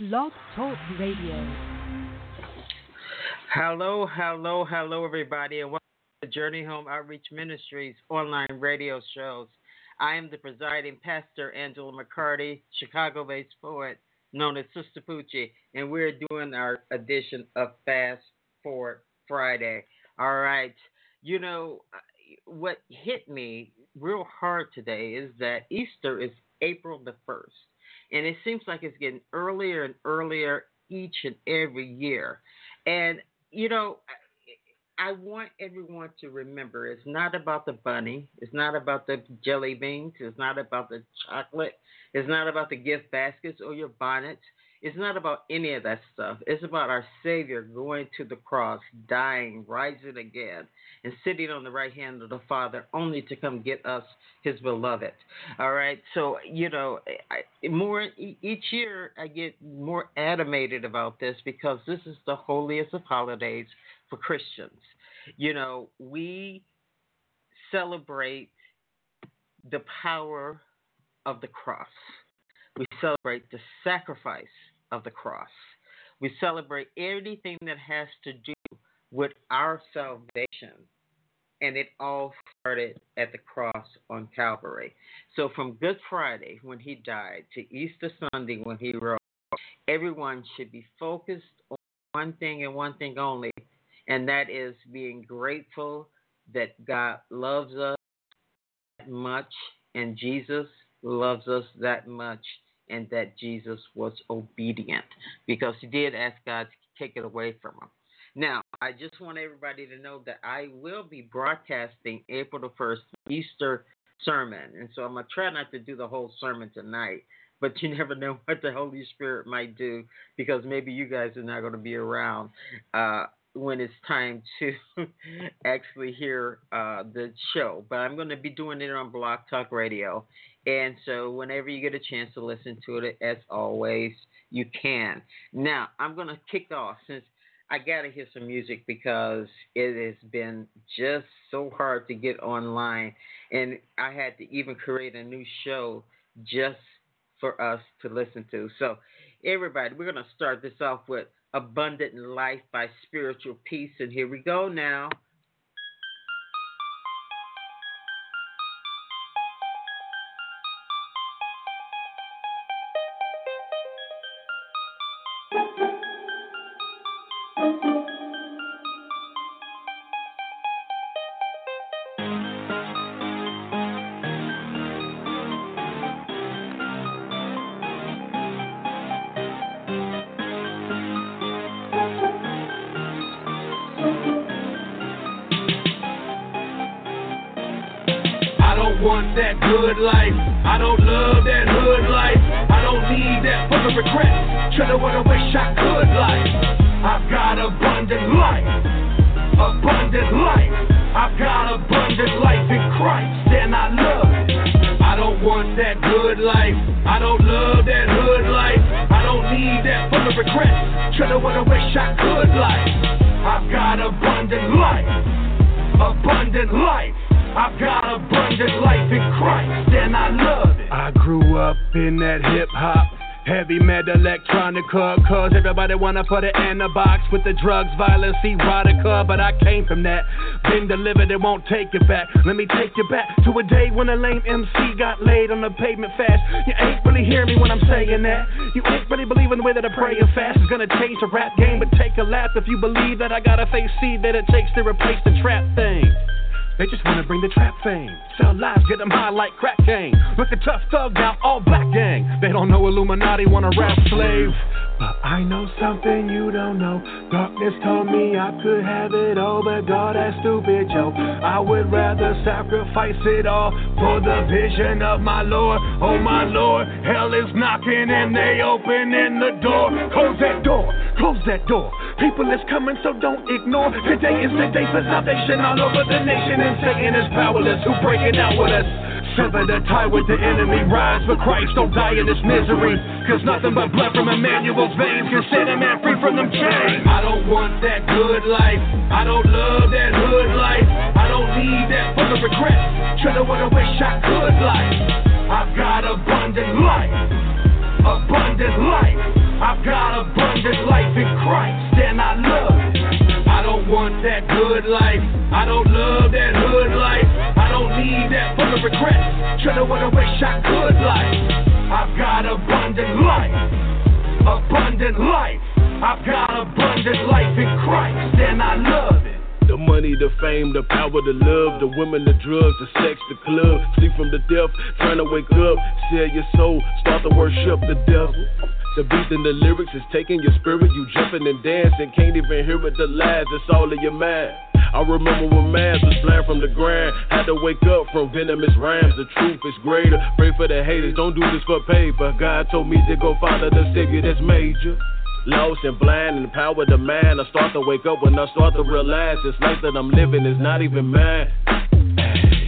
Blog Talk Radio. Hello, hello, hello, everybody, and welcome to Journey Home Outreach Ministries online radio shows. I am the presiding pastor, Angela McCarty, Chicago based poet known as Sister Poochie, and we're doing our edition of Fast Forward Friday. All right. You know, what hit me real hard today is that Easter is April the 1st. And it seems like it's getting earlier and earlier each and every year. And, you know, I want everyone to remember it's not about the bunny, it's not about the jelly beans, it's not about the chocolate, it's not about the gift baskets or your bonnets. It's not about any of that stuff. It's about our Savior going to the cross, dying, rising again, and sitting on the right hand of the Father, only to come get us, His beloved. All right. So you know, I, more each year I get more animated about this because this is the holiest of holidays for Christians. You know, we celebrate the power of the cross. We celebrate the sacrifice of the cross. We celebrate everything that has to do with our salvation. And it all started at the cross on Calvary. So from Good Friday, when he died, to Easter Sunday, when he rose, everyone should be focused on one thing and one thing only, and that is being grateful that God loves us that much and Jesus loves us that much and that Jesus was obedient because he did ask God to take it away from him. Now, I just want everybody to know that I will be broadcasting April the 1st Easter sermon. And so I'm going to try not to do the whole sermon tonight, but you never know what the Holy Spirit might do because maybe you guys are not going to be around. Uh, when it's time to actually hear uh, the show. But I'm going to be doing it on Blog Talk Radio. And so whenever you get a chance to listen to it, as always, you can. Now, I'm going to kick off since I got to hear some music because it has been just so hard to get online. And I had to even create a new show just for us to listen to. So, everybody, we're going to start this off with Abundant Life by Spiritual Peace. And here we go now. Wanna put it in a box with the drugs, violence, erotica. But I came from that. Been delivered, it won't take you back. Let me take you back to a day when a lame MC got laid on the pavement fast. You ain't really hear me when I'm saying that. You ain't really believing the way that I pray and fast is gonna change the rap game. But take a lap if you believe that I got a face seed that it takes to replace the trap thing. They just wanna bring the trap fame. Sell lives, get them high like crack gang. Look at tough thug now, all black gang. They don't know Illuminati, wanna rap slave. But I know something you don't know. Darkness told me I could have it all, but God, that's stupid, joke. I would rather sacrifice it all for the vision of my Lord. Oh, my Lord, hell is knocking and they opening the door. Close that door, close that door. People is coming, so don't ignore. Today is the day for salvation all over the nation, and Satan is powerless. Who break it out with us? Sever the tie with the enemy. Rise for Christ, don't die in this misery. Cause nothing but blood from Emmanuel's veins can set a man free from them chains. I don't want that good life. I don't love that hood life. I don't need that full of regret. Try to wanna wish I could life. I've got abundant life. Abundant life. I've got abundant life in Christ, and I love it. I don't want that good life. I don't love that hood life. Don't need that regrets. What I wish I could life. I've got abundant life. Abundant life. I've got abundant life in Christ, and I love it. The money, the fame, the power, the love, the women, the drugs, the sex, the club. Sleep from the death, trying to wake up. Sell your soul, start to worship the devil. The beat and the lyrics is taking your spirit, you jumping and dancing, can't even hear it, the lies, it's all in your mind. I remember when mass was flying from the ground. Had to wake up from venomous rhymes. The truth is greater. Pray for the haters, don't do this for paper. God told me to go follow the savior that's major. Lost and blind and power the man. I start to wake up when I start to realize this life that I'm living is not even mine.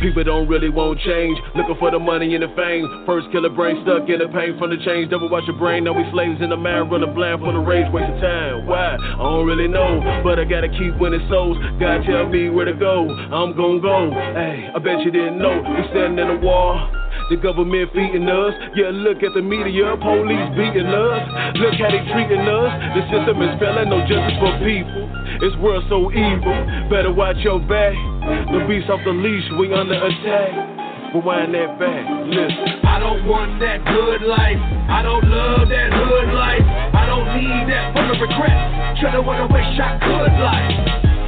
People don't really want change, looking for the money and the fame. First killer brain stuck in the pain from the change. Double watch your brain, now we slaves in the man, running blind for the rage, wasting time. Why? I don't really know, but I gotta keep winning souls. God tell me where to go, I'm gonna go. Hey, I bet you didn't know, we standing in the wall. The government feeding us. Yeah, look at the media, police beating us. Look how they treating us. The system is failing, no justice for people. This world so evil. Better watch your back. The beast off the leash, we under attack. Rewind that back. Listen. I don't want that good life. I don't love that hood life. I don't need that full of to what I wish I could life.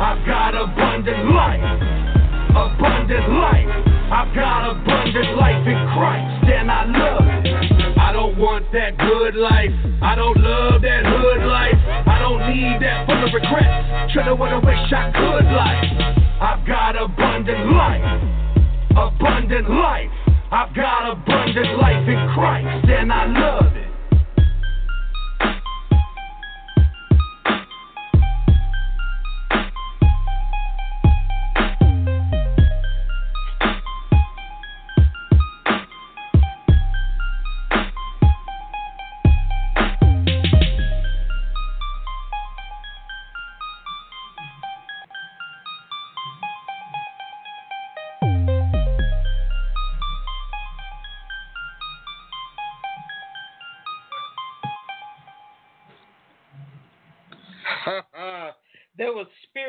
I've got abundant life. Abundant life. I've got abundant life in Christ, and I love it. I don't want that good life. I don't love that hood life. I don't need that full of regrets. Try to what I wish I could life. I've got abundant life. Abundant life. I've got abundant life in Christ, and I love it.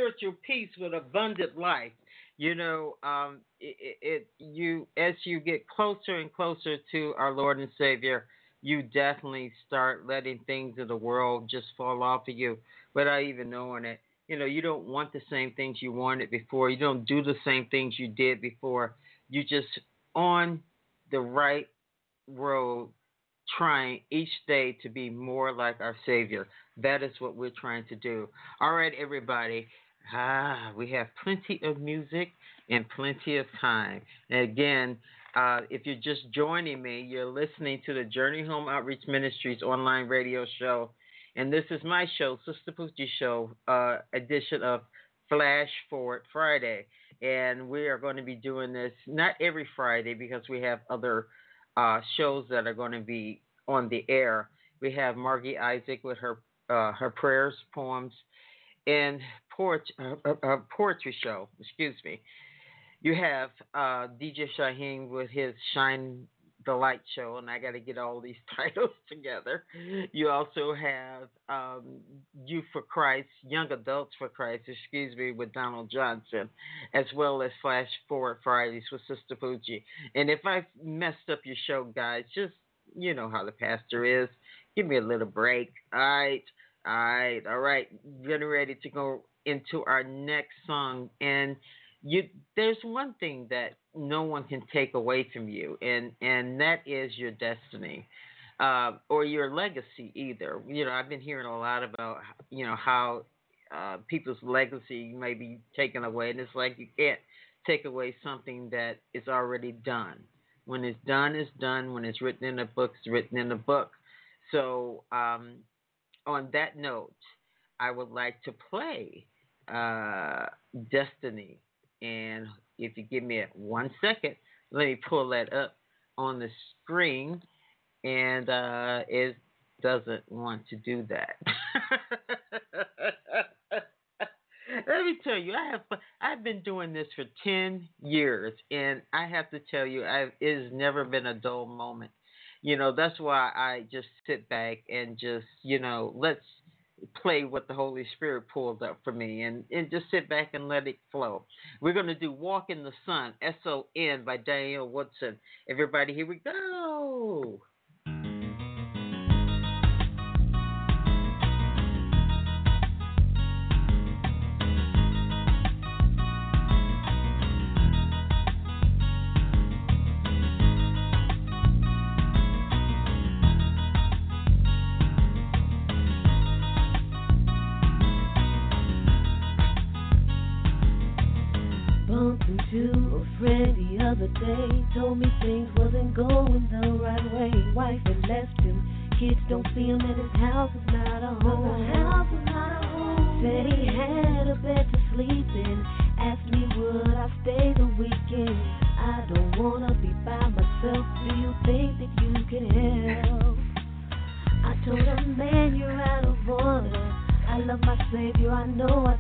Spiritual peace with abundant life. You know, um, it, it you as you get closer and closer to our Lord and Savior, you definitely start letting things of the world just fall off of you without even knowing it. You know, you don't want the same things you wanted before. You don't do the same things you did before. You just on the right road trying each day to be more like our Savior. That is what we're trying to do. All right, everybody. Ah, we have plenty of music and plenty of time. And again, uh, if you're just joining me, you're listening to the Journey Home Outreach Ministries online radio show. And this is my show, Sister Poochie Show, uh, edition of Flash Forward Friday. And we are going to be doing this not every Friday because we have other uh, shows that are going to be on the air. We have Margie Isaac with her uh, her prayers, poems, and poet, uh, uh, uh, poetry show. Excuse me. You have uh, DJ Shyheim with his Shine the Light show, and I got to get all these titles together. You also have um, Youth for Christ, Young Adults for Christ, excuse me, with Donald Johnson, as well as Flash Forward Fridays with Sister Poochie. And if I messed up your show, guys, just you know how the pastor is. Give me a little break. All right. All right. All right. Getting ready to go into our next song. And you there's one thing that no one can take away from you and and that is your destiny. Uh, or your legacy either. You know, I've been hearing a lot about you know how uh, people's legacy may be taken away, and it's like you can't take away something that is already done. When it's done, it's done. When it's written in a book, it's written in a book. So, um, on that note, I would like to play uh, Destiny. And if you give me one second, let me pull that up on the screen. And uh, it doesn't want to do that. let me tell you, I have I've been doing this for ten years, and I have to tell you, I've, it has never been a dull moment. You know, that's why I just sit back and just you know let's play what the Holy Spirit pulled up for me and, and just sit back and let it flow. We're going to do Walk in the Sun, S O N, by Daniel Woodson. Everybody, here we go. Other day told me things wasn't going the right way. Wife had left him, kids don't see him, and his house is not a home. House is not a home. Said he had a bed to sleep in. Asked me would I stay the weekend. I don't wanna be by myself. Do you think that you can help? I told him, man, you're out of order. I love my Savior, I know I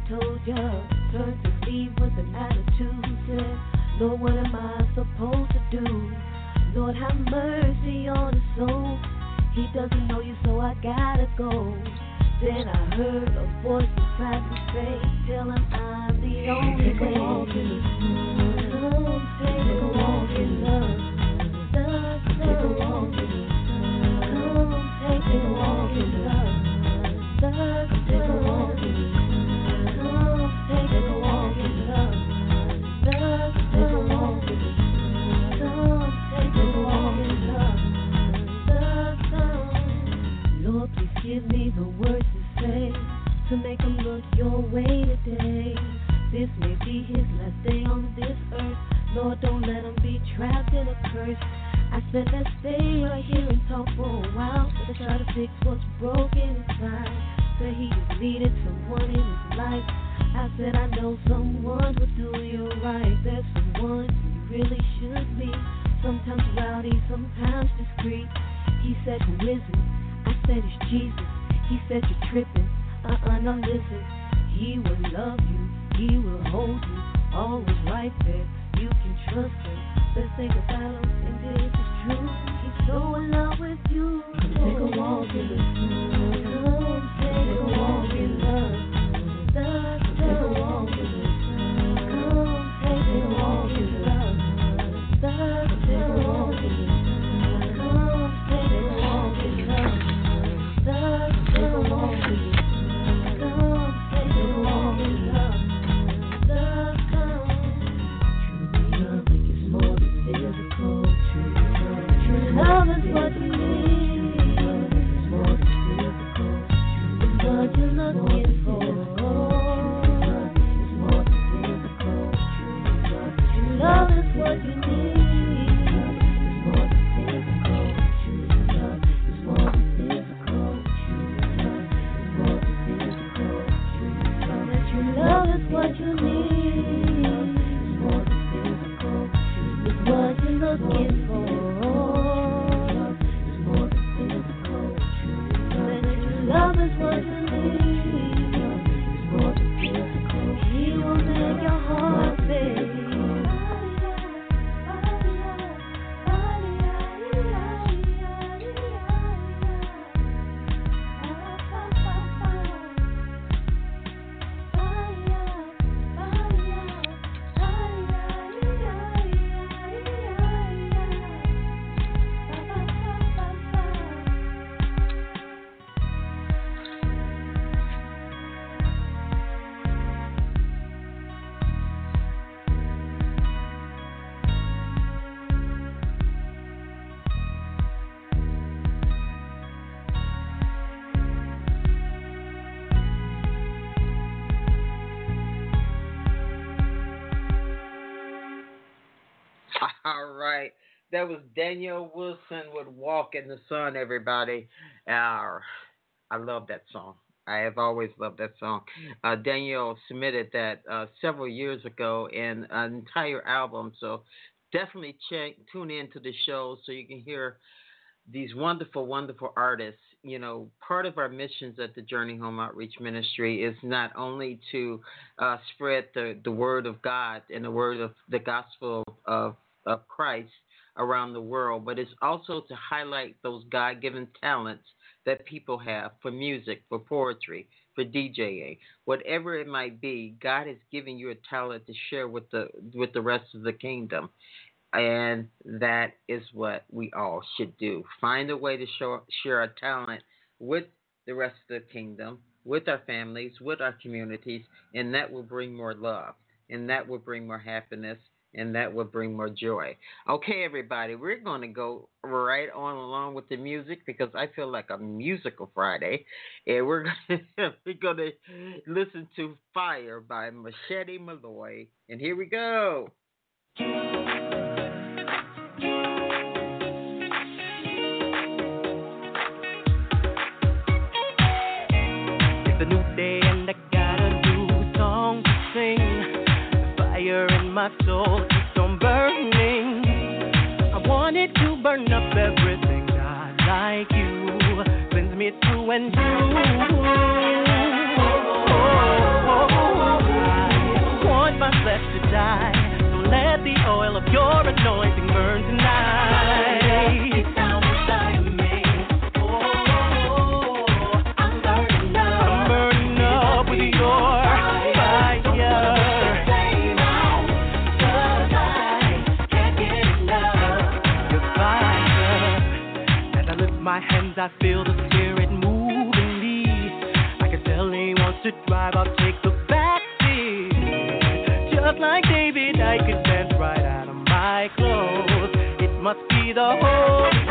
that was Daniel Wilson with Walk in the Sun, everybody. Uh, I love that song. I have always loved that song. Uh, Daniel submitted that uh, several years ago in an entire album, so definitely check tune in to the show so you can hear these wonderful, wonderful artists. You know, part of our missions at the Journey Home Outreach Ministry is not only to uh, spread the, the word of God and the word of the gospel of, of Christ, around the world, but it's also to highlight those God given talents that people have for music, for poetry, for DJing, whatever it might be. God has given you a talent to share with the with the rest of the kingdom. And that is what we all should do. Find a way to show, share our talent with the rest of the kingdom, with our families, with our communities, and that will bring more love, and that will bring more happiness, and that will bring more joy. Okay, everybody, we're going to go right on along with the music because I feel like a musical Friday, and we're going to, we're going to listen to "Fire" by Machete Malloy, and here we go. My soul I feel the spirit moving me. I can tell he wants to drive, I'll take the back seat. Just like David, I could dance right out of my clothes. It must be the Holy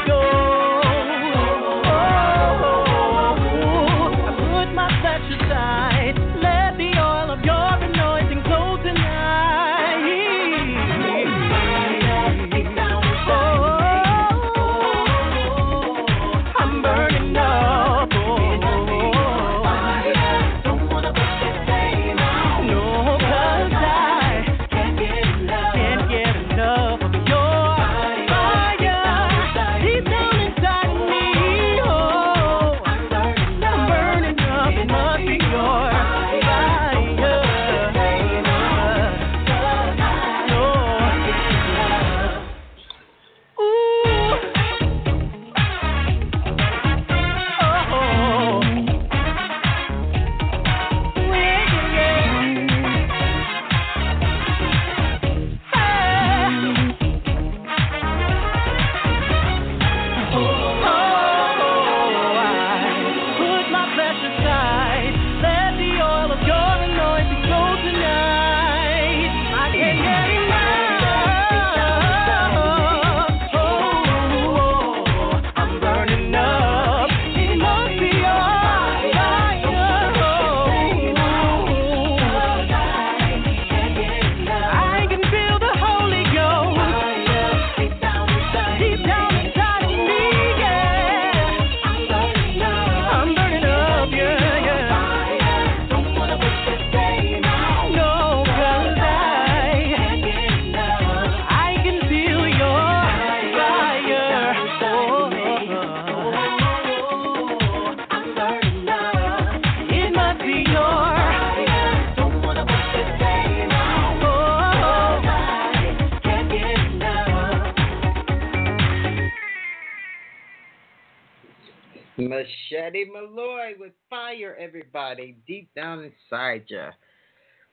Machete Malloy with fire, everybody, deep down inside ya.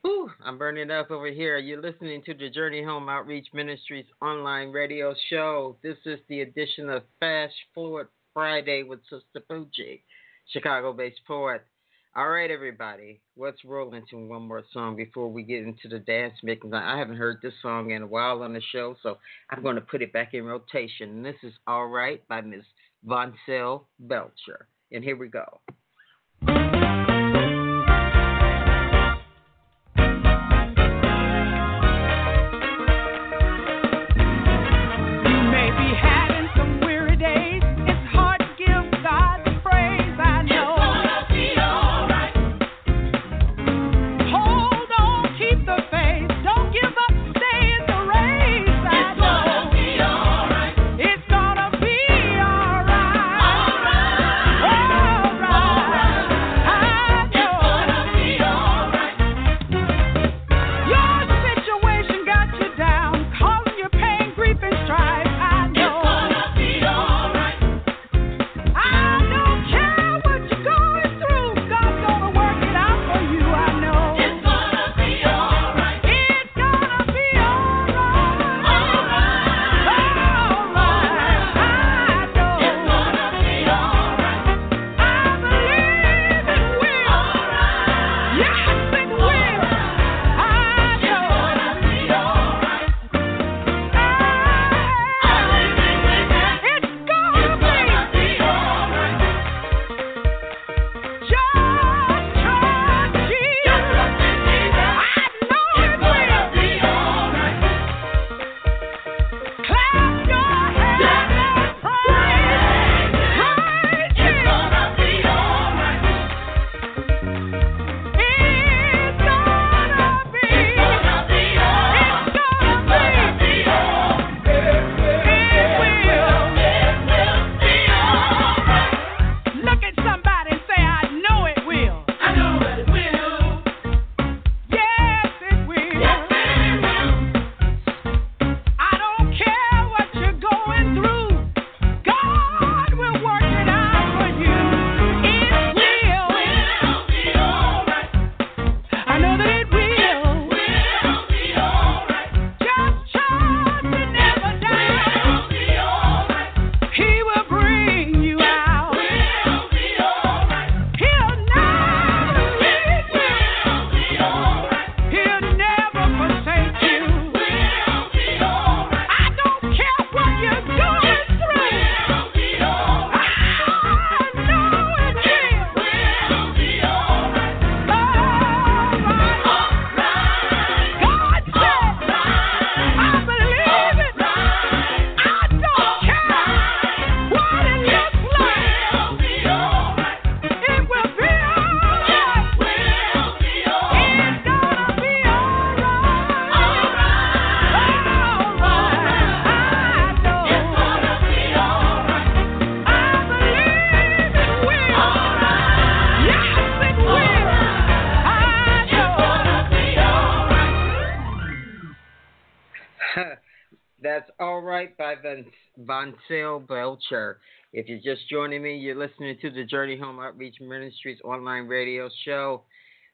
Whew, I'm burning up over here. You're listening to the Journey Home Outreach Ministries online radio show. This is the edition of Fast Forward Friday with Sister Poochie, Chicago based poet. All right, everybody, let's roll into one more song before we get into the dance mix. I haven't heard this song in a while on the show, so I'm going to put it back in rotation. This is All Right by Miss Von Sell Belcher. And here we go. Sale Belcher. If you're just joining me, you're listening to the Journey Home Outreach Ministries online radio show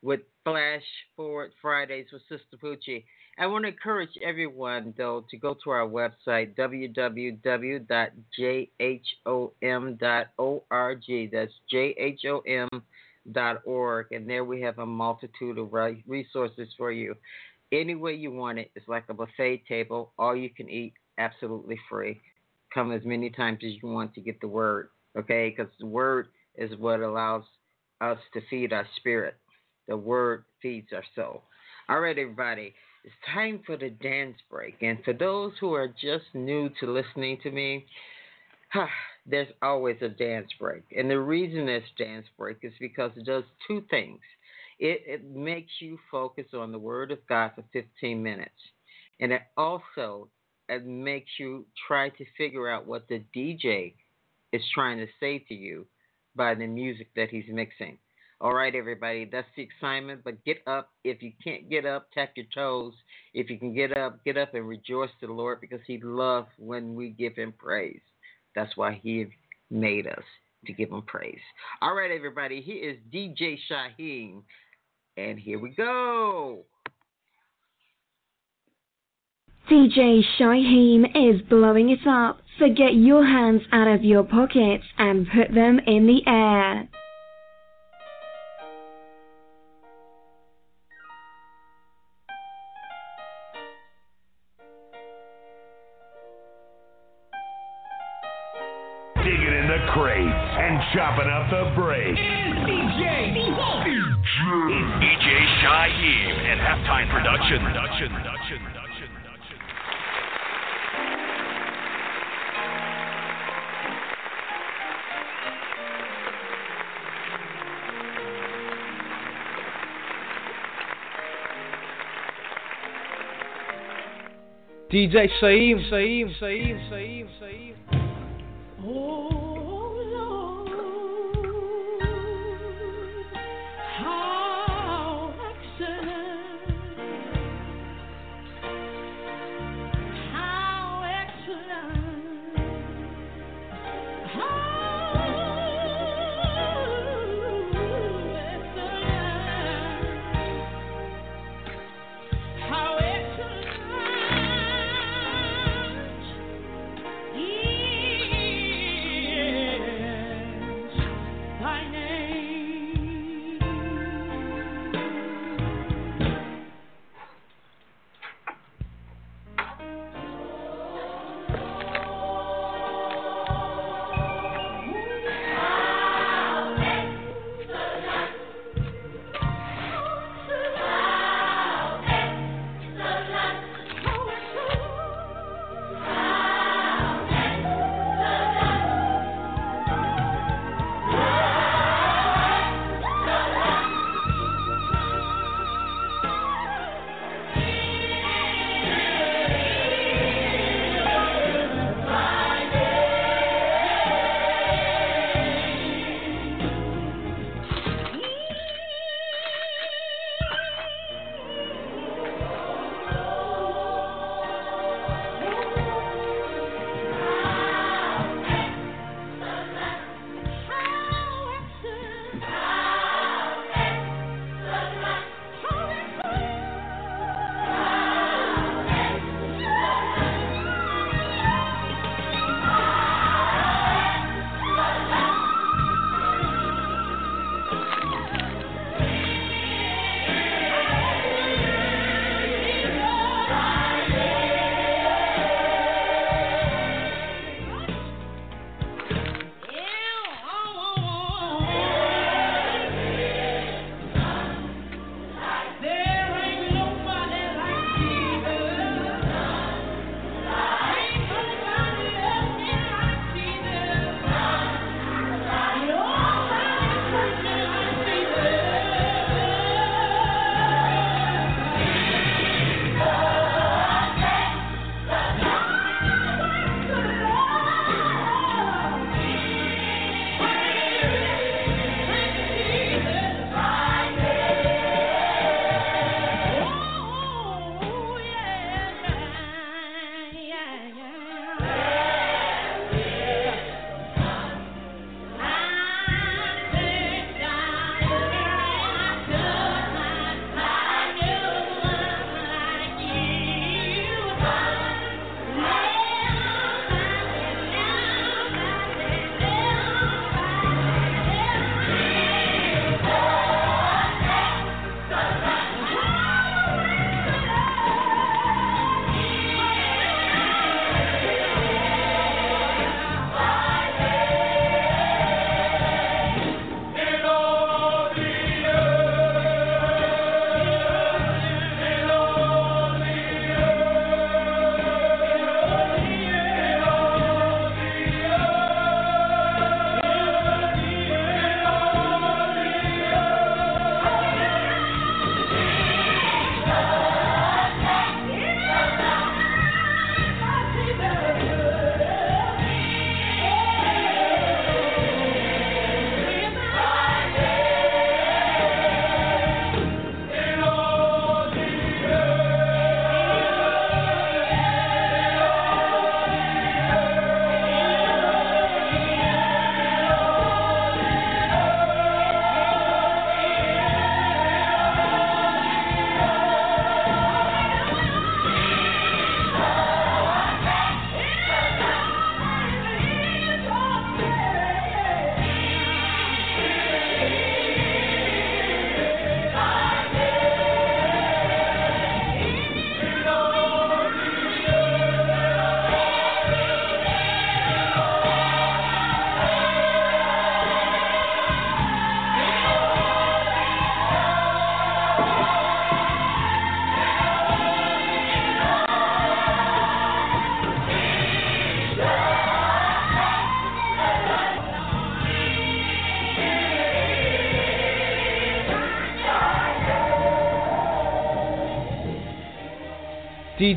with Flash Forward Fridays with Sister Poochie. I want to encourage everyone, though, to go to our website, www.jhom.org. That's jhom.org. And there we have a multitude of resources for you. Any way you want it, it's like a buffet table, all you can eat, absolutely free. Come as many times as you want to get the word, okay? Because the word is what allows us to feed our spirit. The word feeds our soul. All right, everybody. It's time for the dance break. And for those who are just new to listening to me, there's always a dance break. And the reason there's dance break is because it does two things. It, it makes you focus on the Word of God for 15 minutes. And it also it makes you try to figure out what the DJ is trying to say to you by the music that he's mixing. All right, everybody, that's the excitement. But get up. If you can't get up, tap your toes. If you can get up, get up and rejoice to the Lord because He loves when we give Him praise. That's why He made us to give Him praise. All right, everybody, he is DJ Shyheim. and here we go. DJ Shyheim is blowing it up, so get your hands out of your pockets and put them in the air. Digging in the crates and chopping up the break. It's DJ. It's DJ Shyheim and Halftime Production. Production. Production. Production. DJ Shyheim, Shyheim, Shyheim, Shyheim, Shyheim. Oh.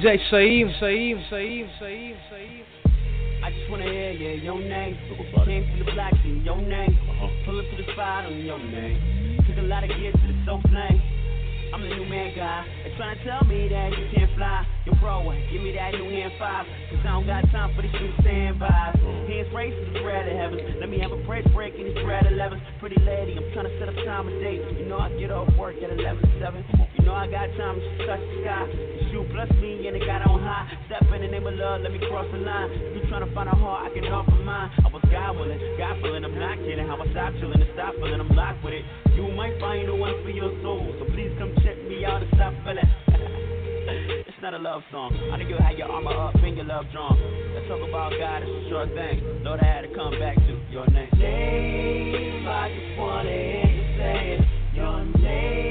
DJ Saeem, Saeem, Saeem, Saeem, Saeem. I just wanna hear yeah, your name. Came from the block, see your name. Uh-huh. Pull up to the spot on your name. Took a lot of gear to the soap flame. I'm the new man guy. They trying to tell me that you can't fly. Yo, bro, give me that new hand five. Cause I don't got time for these new standbys. Hands raised to the bread of heaven. Let me have a break break in this bread 11. Pretty lady, I'm trying to set up time and date. You know I get off work at 11 7. You know I got time to touch the sky. Shoot plus me and it got on high. Step in the name of love, let me cross the line. If you trying to find a heart, I can offer mine. I was God willing, God feeling, I'm not kidding. How I stop chilling and stop feeling, I'm locked with it. You might find the one for your soul, so please come check me out and stop feeling. it's not a love song. I know you had your armor up and your love drawn. Let's talk about God, it's a short thing. Lord, I had to come back to your name. Name, I just wanna you say it. Your name,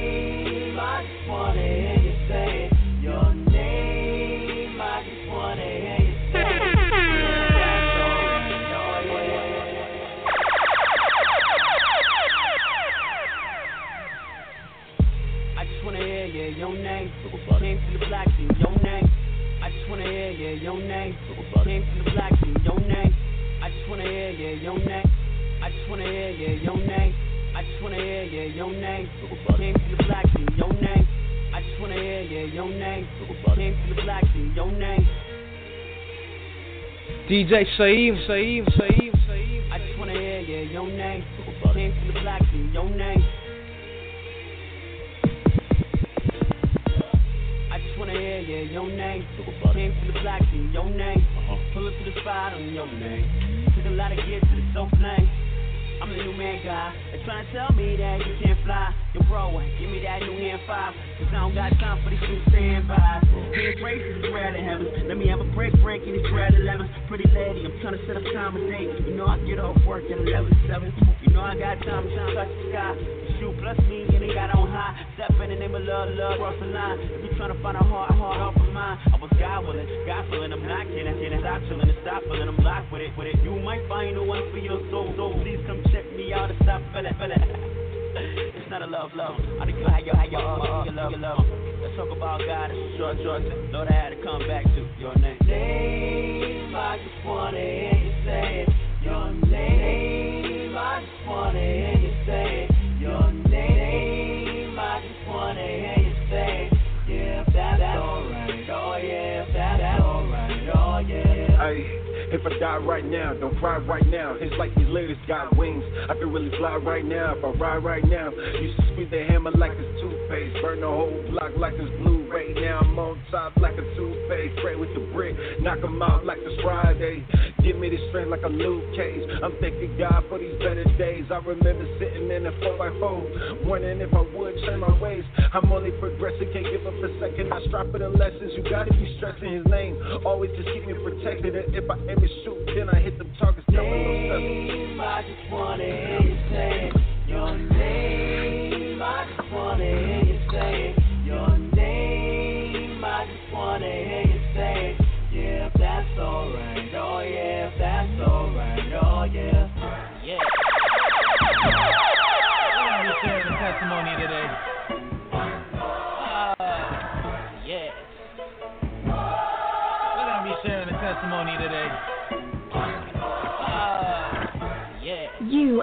name. Came from the block, see your name. I just wanna hear yeah, your name. I just wanna hear yeah, your name. I just wanna hear yeah, your name. Came from the block, see your name. I just wanna hear yeah, your name. Came from the block, see your name. DJ Shyheim, Shyheim, Shyheim, yeah, your name. Came from the block, see your name. Pull up to the spot on your name. Took a lot of gear to the soap flame. I'm the new man guy. They trying to tell me that you can't fly. Yo, bro, give me that new hand five. Cause I don't got time for these new standbys. Hands races is rare to heaven. Let me have a break break in this red 11. Pretty lady, I'm trying to set up time and date. You know I get off work at 11 7. You know I got time to touch the sky. Shoot plus me and it got on high. Step in the name of love, love, cross the line. If you trying to find a heart, heart off of mine. I was God willing, God feeling, I'm not kidding. Kidding, stop chilling and stop feeling, I'm locked with it, with it. You might find the one for your soul, so please come check me out and stop feeling, feeling. It's not a love, love. I think you how your, how your, uh, your love, your love. Let's talk about God, it's a short, short. Lord, I had to come back to your name. Name, I just wanna hear you say it. Your name, if I die right now, don't cry right now. It's like these ladies got wings. I can really fly right now if I ride right now. Used to squeeze the hammer like it's toothpaste. Burn the whole block like it's Blu-ray. Now I'm on top like a toothpaste. Spray with the brick, knock 'em out like it's Friday. Give me the strength like a Luke Cage. I'm thanking God for these better days. I remember sitting in a 4x4, wondering if I would turn my ways. I'm only progressing, can't give up a second. I strive for the lessons. You gotta be stressing His name. Always just keep me protected. And if I ever shoot, then I hit them targets. Tell me no name, I just wanna hear you say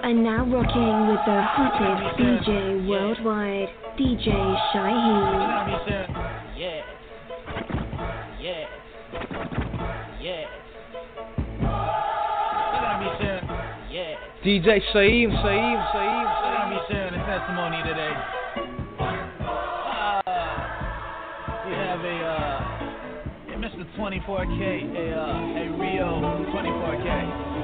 are now rocking with the hottest DJ worldwide, DJ gonna be sharing. Yeah. DJ Shyheim, Shyheim, Shyheim, We're gonna be sharing a testimony today. Uh, we have a uh, a Mr. 24K, a uh, a Rio 24K.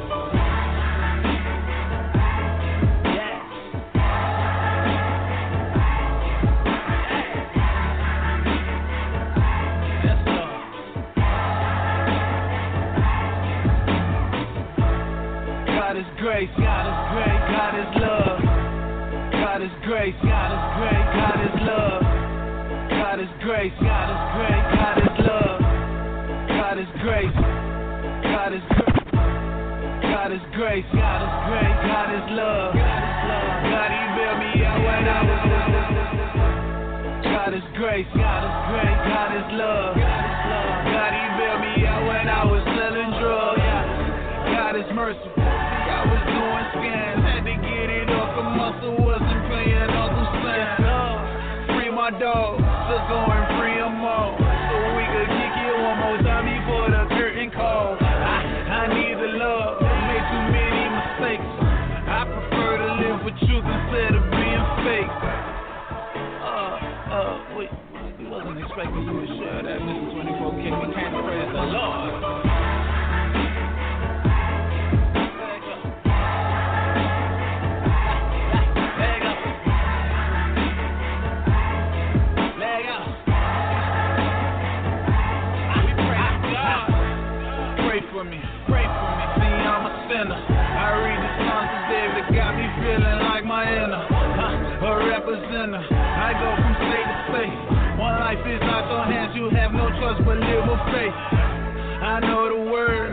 love. God is grace. God is grace. God is love. God is grace. God is grace. God is grace. God is grace. God is love. God he built me out when I was. God is grace. God is grace. God is love. God he built me out when I was selling drugs. God is merciful. I go from state to state. One life is not your hands, you have no choice but live with faith. I know the word.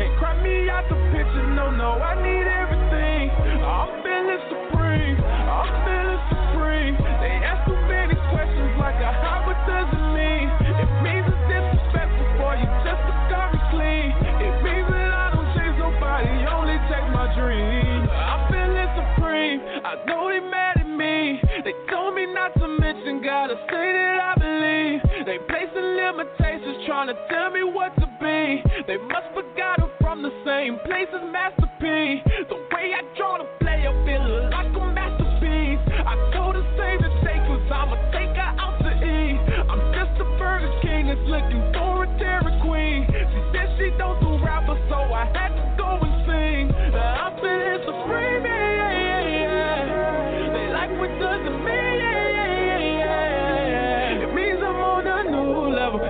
Can't cry me out the picture, no, no, I need everything. I'm feeling supreme, I'm feeling supreme. They ask too many questions like a how what does it mean? It means it's disrespectful for you just to cover clean. It means that I don't chase nobody, only take my dreams. I'm feeling supreme, I know they mad at me. They told me not to mention, gotta say that I believe. They placing limitations, trying to tell me why place is masterpiece. The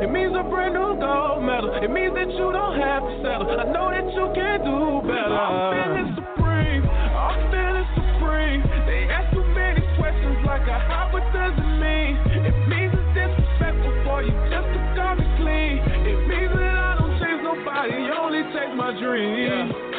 It means a brand new gold medal. It means that you don't have to settle. I know that you can do better. I'm feeling supreme. I'm feeling supreme. They ask too many questions like a how but does it mean? It means it's disrespectful for you just to come and clean. It means that I don't chase nobody. You only take my dreams. Yeah.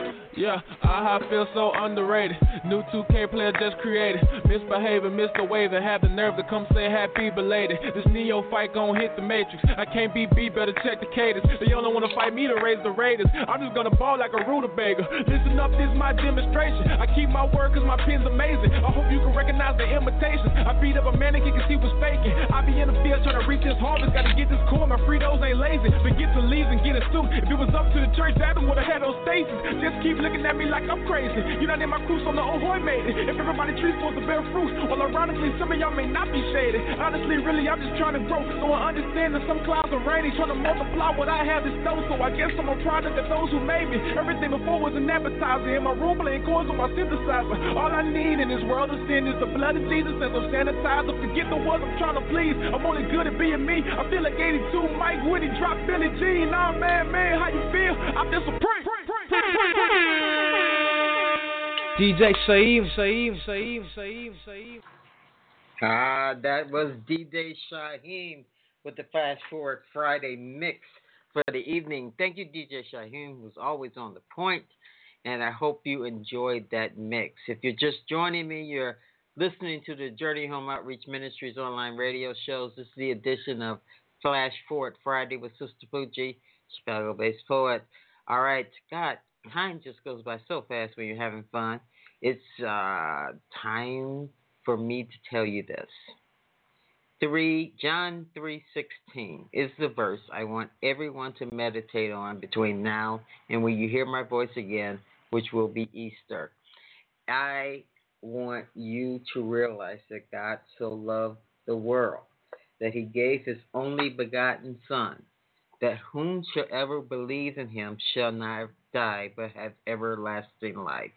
Yeah, I feel so underrated. New 2K player just created. Misbehaving, Mr. Waving. Have the nerve to come say happy belated. This Neo fight gon' hit the matrix. I can't be beat, better check the cadence. They only wanna fight me to raise the Raiders. I'm just gonna ball like a rutabaga. Listen up, this is my demonstration. I keep my word cause my pen's amazing. I hope you can recognize the imitation. I beat up a mannequin cause he was faking. I be in the field trying to reach this harvest. Gotta get this core, my Fritos ain't lazy. Forget to leave and get a suit. If it was up to the church, Adam would've had those stations. Just keep looking at me like I'm crazy. You're not in my cruise on the boy made it. If everybody trees supposed to bear fruit, well, ironically, some of y'all may not be shaded. Honestly, really, I'm just trying to grow. So I understand that some clouds are rainy, trying to multiply what I have in store. So I guess I'm a product of those who made me. Everything before was an appetizer. In my room playing chords on my synthesizer. All I need in this world of sin is the blood of Jesus and some sanitizer. Forget the words I'm trying to please. I'm only good at being me. I feel like 82 Mike Woody drop Billie Jean. Nah, man, man, how you feel? I feel supreme. DJ Shyheim, Shyheim, Shyheim, Shyheim, Shyheim. Ah, that was DJ Shyheim with the Fast Forward Friday mix for the evening. Thank you, DJ Shyheim, who's always on the point, and I hope you enjoyed that mix. If you're just joining me, you're listening to the Journey Home Outreach Ministries online radio shows. This is the edition of Flash Forward Friday with Sister Poochie, Chicago-based poet. All right, God, time just goes by so fast when you're having fun. It's uh, time for me to tell you this. Three John three sixteen is the verse I want everyone to meditate on between now and when you hear my voice again, which will be Easter. I want you to realize that God so loved the world that he gave his only begotten Son, that whomsoever believes in him shall not die but have everlasting life.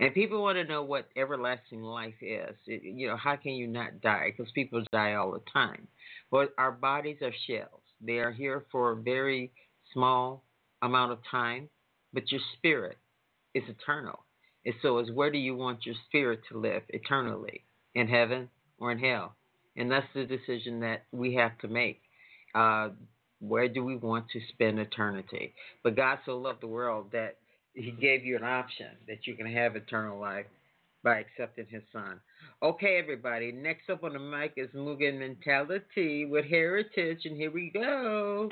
And people want to know what everlasting life is. It, you know, how can you not die? Because people die all the time. But our bodies are shells. They are here for a very small amount of time, but your spirit is eternal. And so is where do you want your spirit to live eternally? In heaven or in hell? And that's the decision that we have to make. Uh, where do we want to spend eternity? But God so loved the world that He gave you an option that you can have eternal life by accepting His Son. Okay, everybody. Next up on the mic is Mugen Mentality with Heritage, and here we go.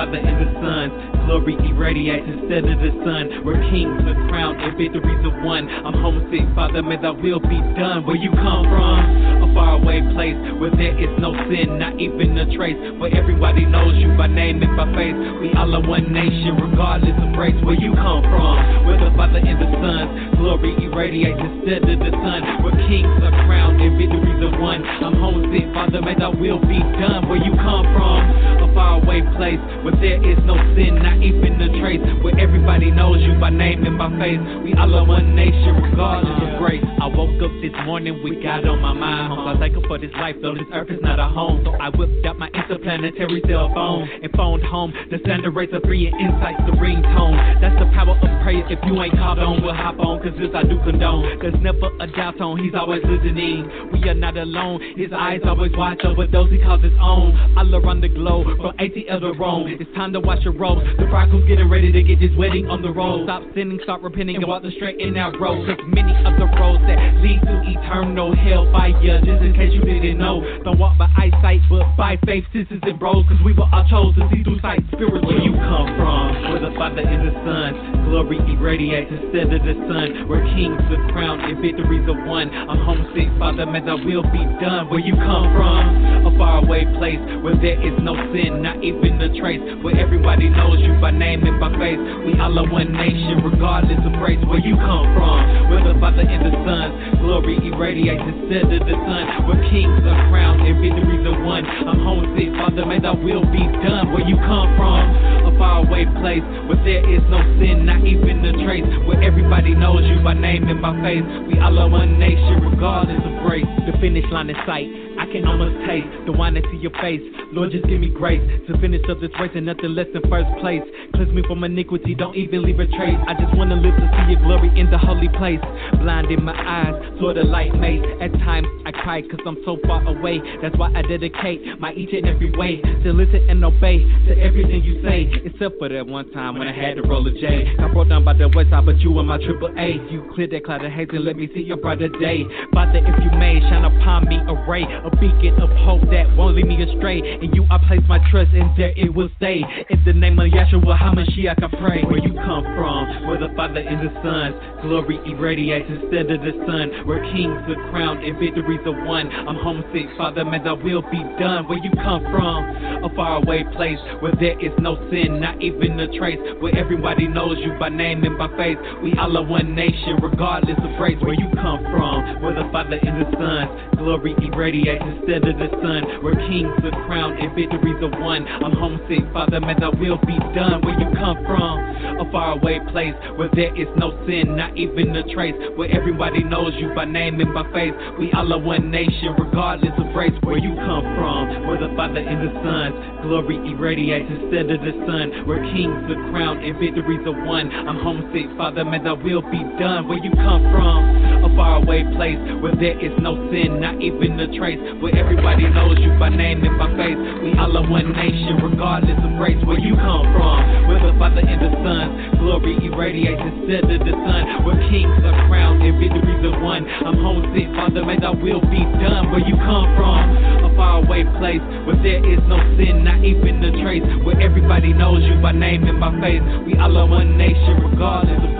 Father and the Son glory irradiates instead of the sun. Where kings are crowned and victories are won. I'm homesick, Father, may thy will be done. Where you come from, a faraway place where there is no sin, not even a trace. Where everybody knows you by name and by face. We all are one nation, regardless of race. Where you come from, where the Father and the Son glory irradiates instead of the sun. Where kings are crowned and victories are won. I'm homesick, Father, may thy will be done. Where you come from, faraway place where there is no sin, not even a trace. Where everybody knows you by name and by face. We all are one nation, regardless of race. I woke up this morning with God on my mind. So I Him for this life, though this earth is not a home. So I whipped out my interplanetary cell phone and phoned home The send a race of free and insights to ringtone. That's the power of prayer. If you ain't caught on, we'll hop on, cause this I do condone. There's never a doubt on, He's always listening. We are not alone. His eyes always watch over those He calls His own. All around the globe, from ATL to Rome. It's time to wash your robes. The bridegroom's getting ready to get this wedding on the road. Stop sinning, start repenting, and walk the straight and narrow road. Cause many of the roads that lead to eternal hellfire, just in case you didn't know. Don't walk by eyesight, but by faith, sisters and bros. Cause we were all chosen, see through sight, spirit where you come from. Where the Father and the Son, glory irradiates instead of the sun. Where kings are crowned and victories are won. I'm homesick, Father, may thy will be done. Where you come from, a faraway place where there is no sin, not even a trace. Where everybody knows you by name and by face. We all are one nation, regardless of race. Where you come from, where the Father and the Son, glory irradiates instead of the sun. Where kings are crowned and victories are won. I'm homesick, Father, may thy will be done. Where you come from, a faraway place where there is no sin, not even a trace. Where everybody knows you by name and by face. We all are one nation, regardless of race. The finish line in sight. I can almost taste the wine that's in your face. Lord, just give me grace to finish up this race and nothing less than first place. Cleanse me from iniquity, don't even leave a trace. I just wanna live to see your glory in the holy place. Blind in my eyes, so the light made. At times I cry cause I'm so far away. That's why I dedicate my each and every way to listen and obey to everything you say. Except for that one time when I had to roll a J. I brought down by the west side, but you were my triple A. You cleared that cloud of haze and let me see your brighter day. Father, if you may, shine upon me a ray, a beacon of hope that won't lead me astray. In you I place my trust and there it will stay. In the name of Yeshua HaMashiach I pray. Where you come from, where the Father and the Son's glory irradiates instead of the sun. Where kings are crowned and victories are won. I'm homesick, Father, may thy will be done. Where you come from, a faraway place where there is no sin, not even a trace. Where everybody knows you by name and by face. We all are one nation, regardless of race. Where you come from, where the Father and the Son's glory irradiates instead of the sun. Where kings are crowned and victories are won. I'm homesick, Father, may thy will be done. Where you come from, a faraway place where there is no sin, not even a trace. Where everybody knows you by name and by face. We all are one nation, regardless of race. Where you come from, where the Father and the Son's glory irradiates instead of the sun. Where kings are crowned and victories are won. I'm homesick, Father, may thy will be done. Where you come from, a faraway place where there is no sin, not even a trace. Where everybody knows you by name and by face. We all are one nation, regardless of race. Where you come from, where the Father and the glory irradiates instead of the sun. Where kings are crowned and victories are won. I'm homesick, Father, may thy will be done. Where you come from, a faraway place where there is no sin, not even a trace. Where everybody knows you by name and by face. We all are one nation, regardless of.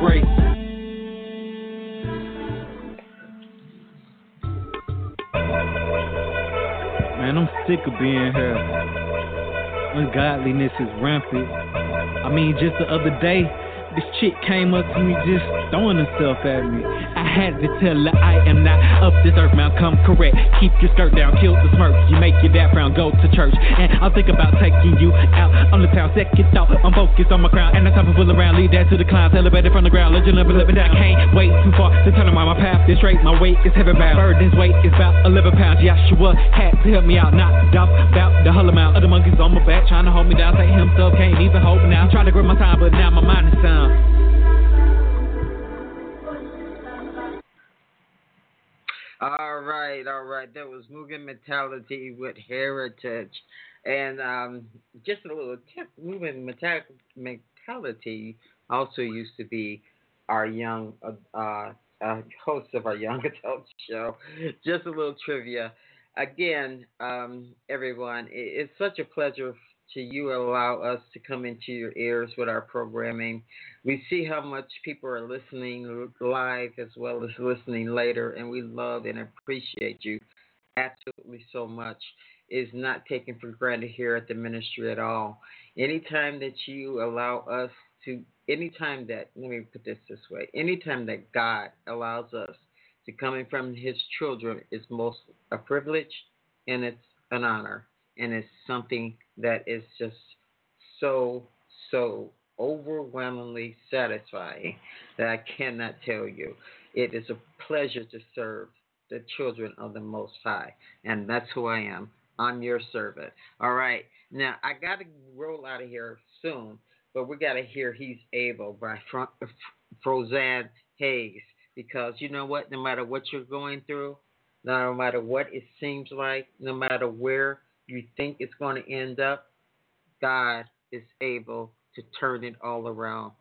Man, I'm sick of being here. Ungodliness is rampant. I mean, just the other day, this chick came up to me just throwing herself at me. I had to tell her I am not up this earth, man. Come correct. Keep your skirt down, kill the smirk. You make your dad frown, go to church. And I'll think about taking you out on the town. Second thought, I'm focused on my crown. And the time to fool around, leave that to the clown. Elevated from the ground, legend up and living down. I Can't wait too far to turn around my path. This straight, my weight is heavy bound. Burden's weight is about 11 pounds. Yahshua had to help me out, knocked off about the hull amount. Other monkeys on my back, trying to hold me down. Take himself, can't even hold me now. Trying to grip my time, but now my mind is sound. All right, all right. That was Mugen Mentality with Heritage. And um, just a little tip Mugen Mentality also used to be our young uh, uh, host of our young adult show. Just a little trivia. Again, um, everyone, it, it's such a pleasure to you allow us to come into your ears with our programming. We see how much people are listening live as well as listening later, and we love and appreciate you absolutely so much. Is not taken for granted here at the ministry at all. Anytime that you allow us to, anytime that, let me put this this way, anytime that God allows us to come in from His children is most a privilege and it's an honor and it's something that is just so, so overwhelmingly satisfying that I cannot tell you. It is a pleasure to serve the children of the Most High, and that's who I am. I'm your servant. All right. Now, I got to roll out of here soon, but we got to hear He's Able by Fro- Frozan Hayes because you know what? No matter what you're going through, no matter what it seems like, no matter where you think it's going to end up, God is able to turn it all around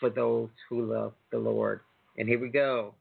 for those who love the Lord. And here we go.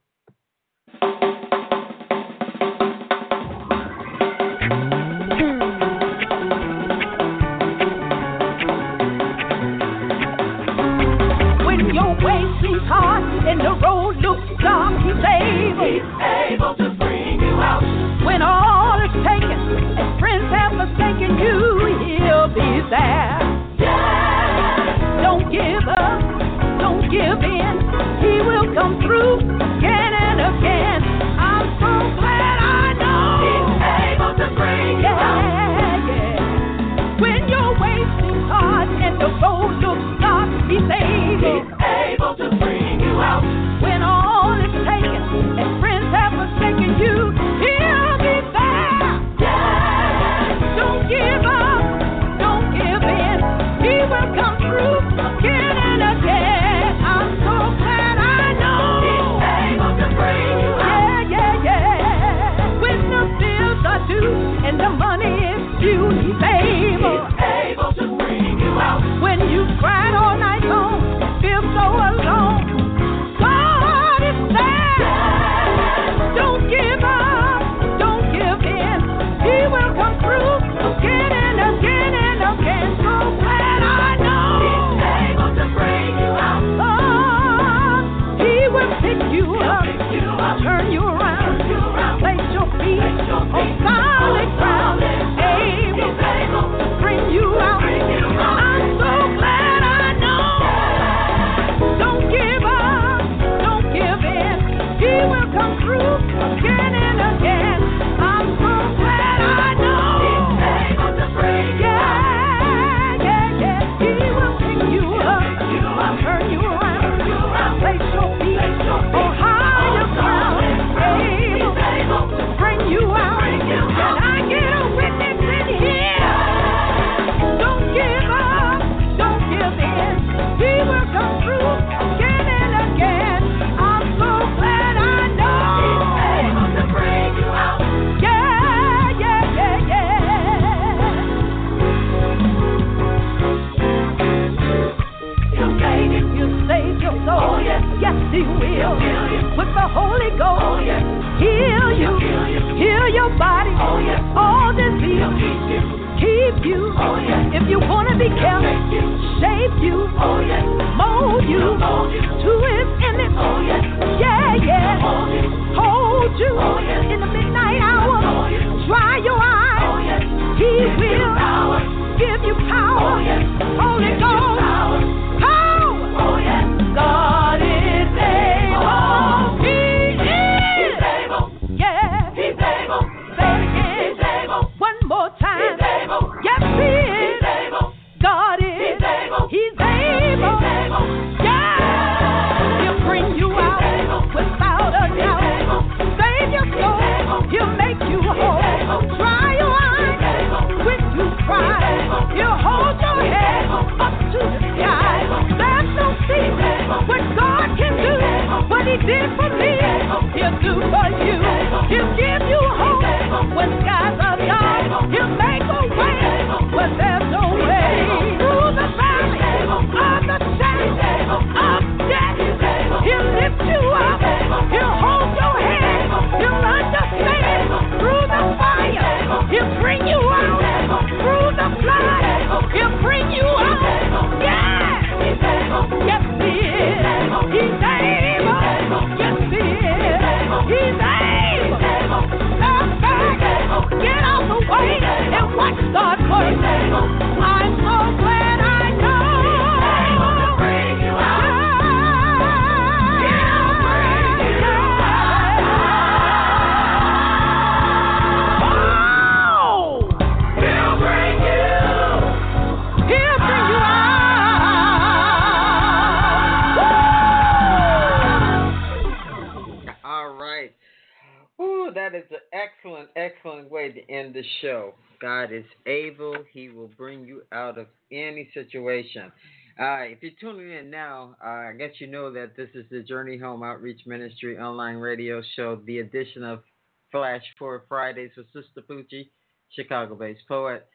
Show. God is able. He will bring you out of any situation. Uh, if you're tuning in now, uh, I guess you know that this is the Journey Home Outreach Ministry online radio show, the edition of Flash for Fridays with Sister Poochie, Chicago-based poet.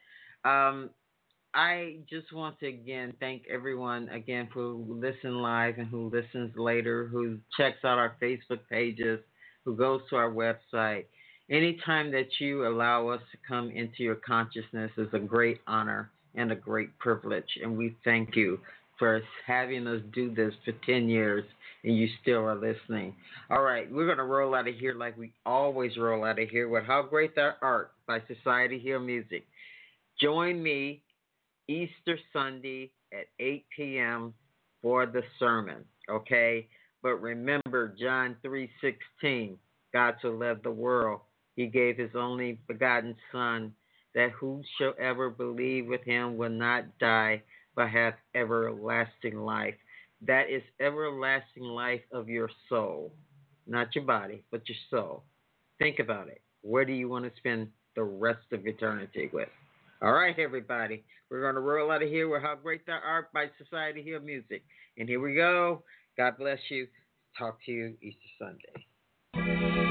Um, I just want to again thank everyone again who listen live and who listens later, who checks out our Facebook pages, who goes to our website. Anytime that you allow us to come into your consciousness is a great honor and a great privilege, and we thank you for having us do this for 10 years and you still are listening. All right, we're going to roll out of here like we always roll out of here with How Great Thou Art by Society Hill Music. Join me Easter Sunday at 8 p.m. for the sermon, okay? But remember John 3:16, God so loved the world, he gave his only begotten son that whosoever believe with him will not die but have everlasting life. That is everlasting life of your soul, not your body, but your soul. Think about it. Where do you want to spend the rest of eternity with? All right, everybody. We're going to roll out of here with How Great Thou Art by Society Hill Music. And here we go. God bless you. Talk to you Easter Sunday.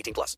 18 plus.